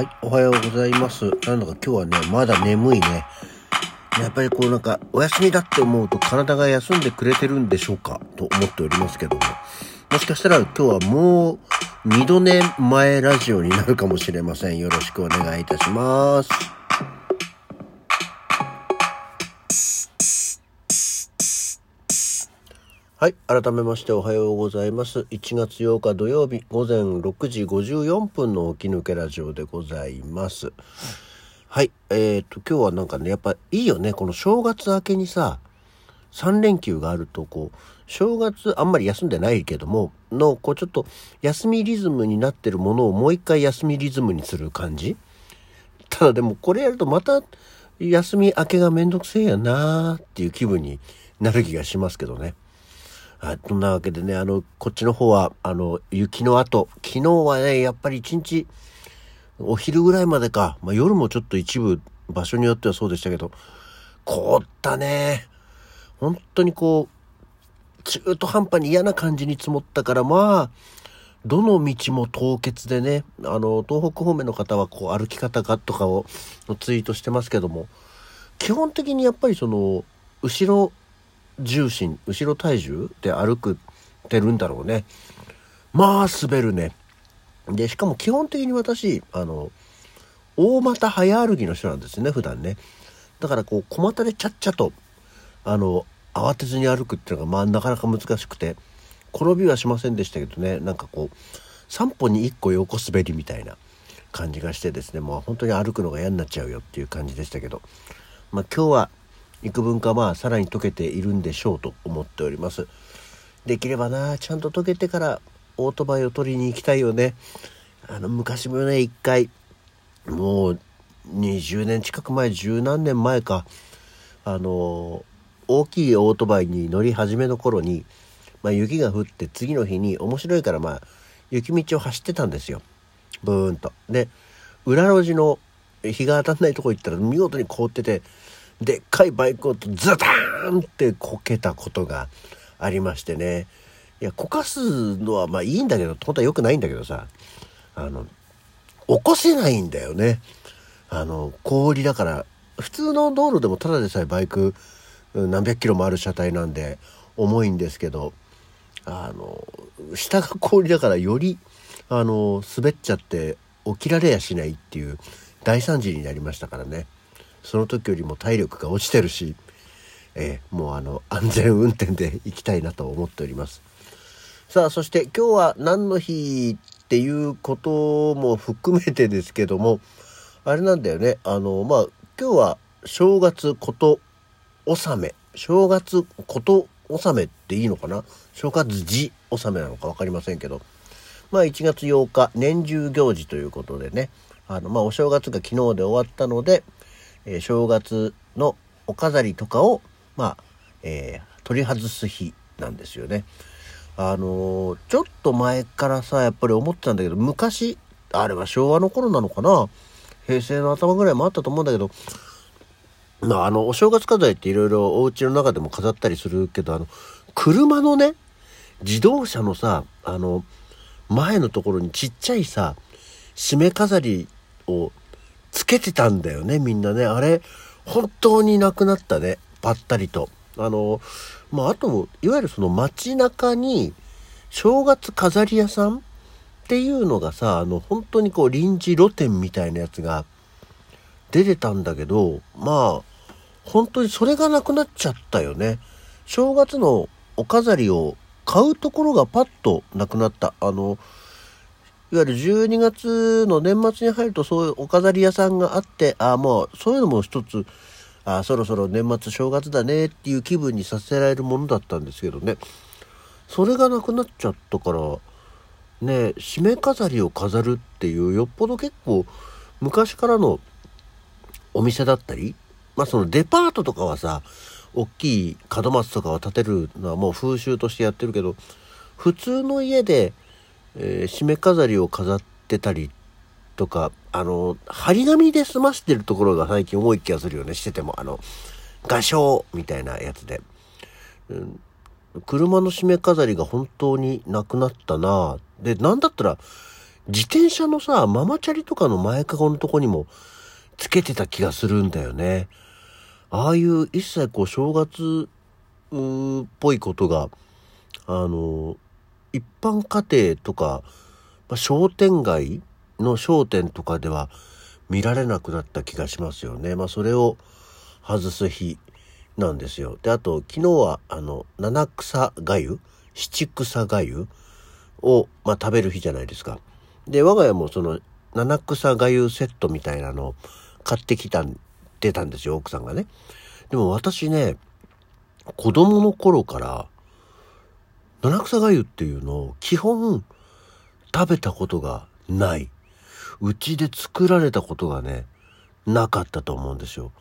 はい、おはようございます。なんだか今日はね、まだ眠いね。やっぱりこうなんか、お休みだって思うと体が休んでくれてるんでしょうかと思っておりますけども。もしかしたら今日はもう二度寝前ラジオになるかもしれません。よろしくお願いいたします。はい。改めましておはようございます。1月8日土曜日午前6時54分の起き抜けラジオでございます。はい。えっ、と、今日はなんかね、やっぱいいよね。この正月明けにさ、3連休があると、こう、正月あんまり休んでないけども、の、こうちょっと休みリズムになってるものをもう一回休みリズムにする感じただでもこれやるとまた休み明けがめんどくせえやなーっていう気分になる気がしますけどね。はい、そんなわけでね、あの、こっちの方は、あの、雪の後、昨日はね、やっぱり一日、お昼ぐらいまでか、まあ、夜もちょっと一部、場所によってはそうでしたけど、凍ったね。本当にこう、中途半端に嫌な感じに積もったから、まあ、どの道も凍結でね、あの、東北方面の方はこう歩き方がとかをツイートしてますけども、基本的にやっぱりその、後ろ重心、後ろ体重で歩くてるんだろうね。まあ、滑るね。で、しかも基本的に私、あの、大股早歩きの人なんですね、普段ね。だからこう、小股でちゃっちゃと、あの、慌てずに歩くっていうのが、まあ、なかなか難しくて、転びはしませんでしたけどね、なんかこう、3歩に1個横滑りみたいな感じがしてですね、もう本当に歩くのが嫌になっちゃうよっていう感じでしたけど、まあ今日は幾分かまあさらに溶けているんでしょうと思っております。できればな、ちゃんと溶けてからオートバイを取りに行きたいよね。あの、昔もね、一回、もう20年近く前、十何年前か、あの、大きいオートバイに乗り始めの頃に、まあ雪が降って次の日に面白いからまあ雪道を走ってたんですよ。ブーンと。で、裏路地の日が当たんないとこ行ったら見事に凍ってて、でっかいバイクをズターンってこけたことがありましてね。いや、こかすのはまあいいんだけど、本当は良くないんだけどさ、あの、起こせないんだよね。あの、氷だから、普通の道路でもただでさえバイク何百キロもある車体なんで重いんですけど、あの、下が氷だからより、あの、滑っちゃって起きられやしないっていう大惨事になりましたからね。その時よりも体力が落ちてるし、えー、もうあの、安全運転で行きたいなと思っております。さあ、そして今日は何の日っていうことも含めてですけども、あれなんだよね。あの、まあ、今日は正月こと納め。正月こと納めっていいのかな？正月時納めなのか分かりませんけど。まあ1月8日、年中行事ということでね。あの、まあお正月が昨日で終わったので、え、正月のお飾りとかを、まあ、えー、取り外す日なんですよね。あのー、ちょっと前からさ、やっぱり思ってたんだけど、昔、あれは昭和の頃なのかな？平成の頭ぐらいもあったと思うんだけど、まあ、あの、お正月飾りっていろいろお家の中でも飾ったりするけど、あの、車のね、自動車のさ、あの、前のところにちっちゃいさ、締め飾りをつけてたんだよね、みんなね。あれ、本当になくなったね、ぱったりと。あの、まあ、あと、いわゆるその街中に、正月飾り屋さんっていうのがさ、あの、本当にこう臨時露店みたいなやつが出てたんだけど、まあ、本当にそれがなくなっちゃったよね。正月のお飾りを買うところがパッとなくなった。あの、いわゆる12月の年末に入るとそういうお飾り屋さんがあって、ああ、もうそういうのも一つ、ああ、そろそろ年末正月だねっていう気分にさせられるものだったんですけどね。それがなくなっちゃったから、ね、締め飾りを飾るっていうよっぽど結構昔からのお店だったり、まあそのデパートとかはさ、大きい門松とかを建てるのはもう風習としてやってるけど、普通の家で、えー、締め飾りを飾ってたりとか、あの、張り紙で済ましてるところが最近多い気がするよね、してても。あの、画商みたいなやつで。うん車の締め飾りが本当になくなったなで、なんだったら、自転車のさ、ママチャリとかの前かごのとこにもつけてた気がするんだよね。ああいう一切こう正月っぽいことが、あの、一般家庭とか、まあ、商店街の商店とかでは見られなくなった気がしますよね。まあそれを外す日なんですよ。で、あと昨日はあの、七草がゆ七草がゆを、まあ、食べる日じゃないですか。で、我が家もその七草がゆセットみたいなのを買ってきたん、出たんですよ、奥さんがね。でも私ね、子供の頃から七草がゆっていうのを基本食べたことがない。うちで作られたことがね、なかったと思うんですよ。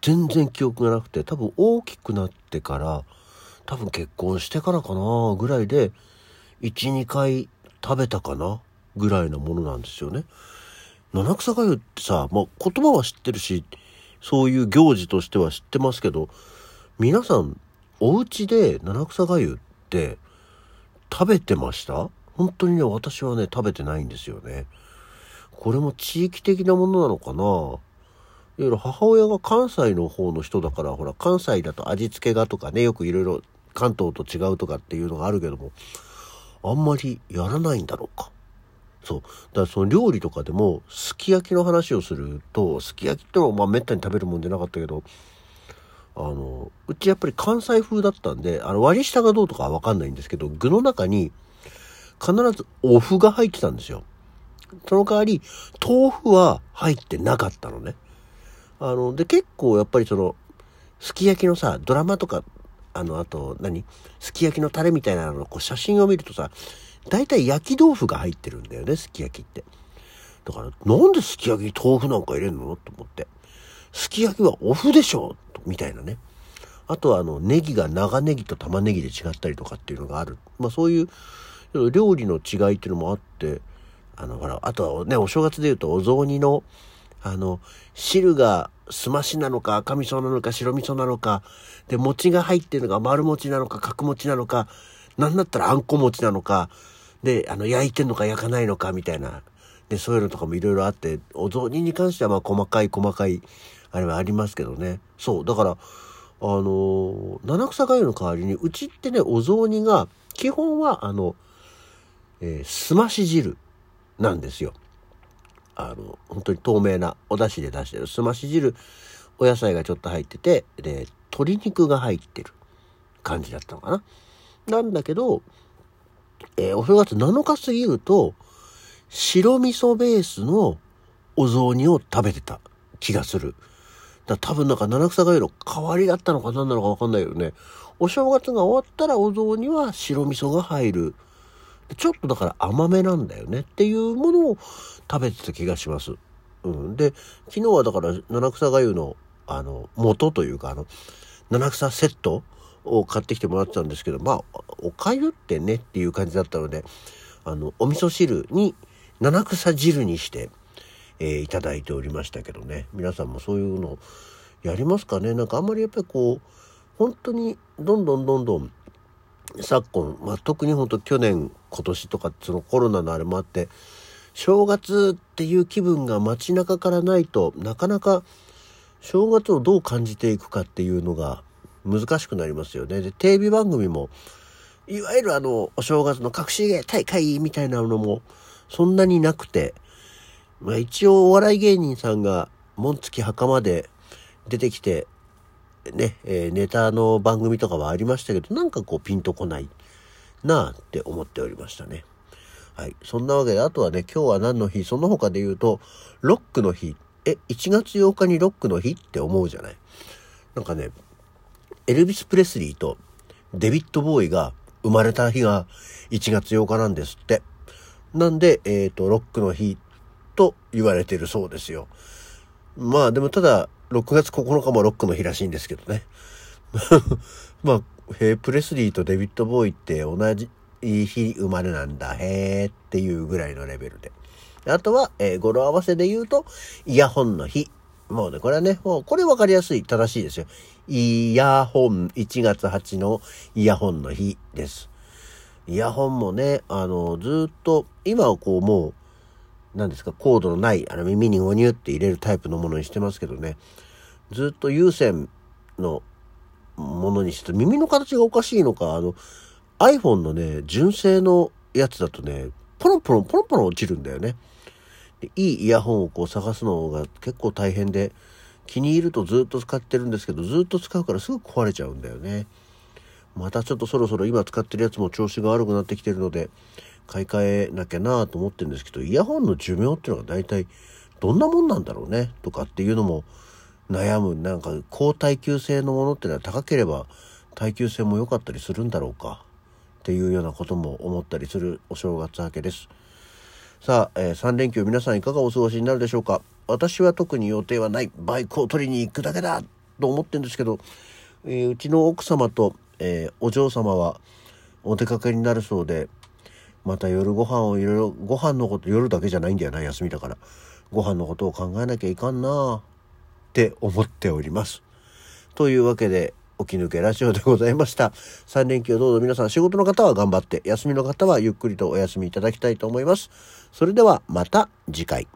全然記憶がなくて、多分大きくなってから、多分結婚してからかなぐらいで、1、2回食べたかなぐらいなものなんですよね。七草がゆってさ、まあ、言葉は知ってるし、そういう行事としては知ってますけど、皆さん、お家で七草がゆって食べてました？本当にね、私はね、食べてないんですよね。これも地域的なものなのかな？いわゆる母親が関西の方の人だから、ほら、関西だと味付けがとかね、よくいろいろ関東と違うとかっていうのがあるけども、あんまりやらないんだろうか？そう。だからその料理とかでも、すき焼きの話をすると、すき焼きってのはまあめったに食べるもんじゃなかったけど、あの、うちやっぱり関西風だったんで、あの割り下がどうとかはわかんないんですけど、具の中に必ずお麩が入ってたんですよ。その代わり、豆腐は入ってなかったのね。あの、で、結構やっぱりその、すき焼きのさ、ドラマとか、あの、あと何、すき焼きのタレみたいなの、こう写真を見るとさ、大体焼き豆腐が入ってるんだよね、すき焼きって。だから、なんですき焼きに豆腐なんか入れるの？と思って。すき焼きはお麩でしょ？みたいなね。あとはあの、ネギが長ネギと玉ねぎで違ったりとかっていうのがある。まあそういう料理の違いっていうのもあって、あの、ほら、あとはね、お正月で言うとお雑煮の、あの、汁がすましなのか赤味噌なのか白味噌なのか、で、餅が入ってるのが丸餅なのか角餅なのか、なんだったらあんこ餅なのか、で、あの、焼いてんのか焼かないのかみたいな、で、そういうのとかもいろいろあって、お雑煮に関してはまあ細かい細かい、あれはありますけどね。そう、だから、あの、七草がゆの代わりに、うちってね、お雑煮が、基本は、あの、えー、すまし汁なんですよ。あの、本当に透明なお出汁で出してる。すまし汁、お野菜がちょっと入ってて、で、鶏肉が入ってる感じだったのかな。なんだけど、えー、お正月7日過ぎると、白味噌ベースのお雑煮を食べてた気がする。だ多分なんか七草がゆの代わりだったのか何なのかわかんないけどね。お正月が終わったらお雑煮は白味噌が入る。ちょっとだから甘めなんだよねっていうものを食べてた気がします。うん。で、昨日はだから七草がゆのあの元というかあの七草セットを買ってきてもらってたんですけど、まあ、おかゆってねっていう感じだったので、あの、お味噌汁に七草汁にして、えー、いただいておりましたけどね。皆さんもそういうのやりますかね？なんかあんまりやっぱりこう、本当にどんどんどんどん昨今、まあ、特に本当去年今年とかそのコロナのあれもあって正月っていう気分が街中からないとなかなか正月をどう感じていくかっていうのが難しくなりますよね。で、テレビ番組も、いわゆるあの、お正月の隠し芸大会みたいなのも、そんなになくて、まあ一応お笑い芸人さんが、紋付き袴で出てきて、ね、えー、ネタの番組とかはありましたけど、なんかこうピンとこないなあって思っておりましたね。はい。そんなわけで、あとはね、今日は何の日？その他で言うと、ロックの日。え、1月8日にロックの日って思うじゃない？なんかね、エルビス・プレスリーとデビッド・ボーイが生まれた日が1月8日なんですって。なんで、えっ、ー、と、ロックの日と言われているそうですよ。まあでもただ、6月9日もロックの日らしいんですけどね。まあ、へえ、プレスリーとデビッド・ボーイって同じ日生まれなんだ、へえっていうぐらいのレベルで。あとは、えー、語呂合わせで言うと、イヤホンの日。もうね、これはね、もうこれ分かりやすい、正しいですよ。イヤホン、1月8のイヤホンの日です。イヤホンもね、あの、ずっと、今はこうもう、何ですか、コードのない、あの耳にゴニュって入れるタイプのものにしてますけどね、ずっと有線のものにして耳の形がおかしいのか、あの、iPhone のね、純正のやつだとね、ポロンポロンポロンポロン落ちるんだよね。でいいイヤホンをこう探すのが結構大変で、気に入るとずっと使ってるんですけど、ずっと使うからすぐ壊れちゃうんだよね。またちょっとそろそろ今使ってるやつも調子が悪くなってきてるので、買い替えなきゃなと思ってるんですけど、イヤホンの寿命っていうのが大体どんなもんなんだろうねとかっていうのも悩む。なんか高耐久性のものっていうのは高ければ耐久性も良かったりするんだろうかっていうようなことも思ったりするお正月明けです。さあ、えー、3連休皆さんいかがお過ごしになるでしょうか私は特に予定はない。バイクを取りに行くだけだと思ってるんですけど、えー、うちの奥様と、えー、お嬢様はお出かけになるそうで、また夜ご飯をいろいろ、ご飯のこと、夜だけじゃないんだよな、休みだから。ご飯のことを考えなきゃいかんなって思っております。というわけで、起き抜けラジオでございました。3連休どうぞ皆さん仕事の方は頑張って、休みの方はゆっくりとお休みいただきたいと思います。それではまた次回。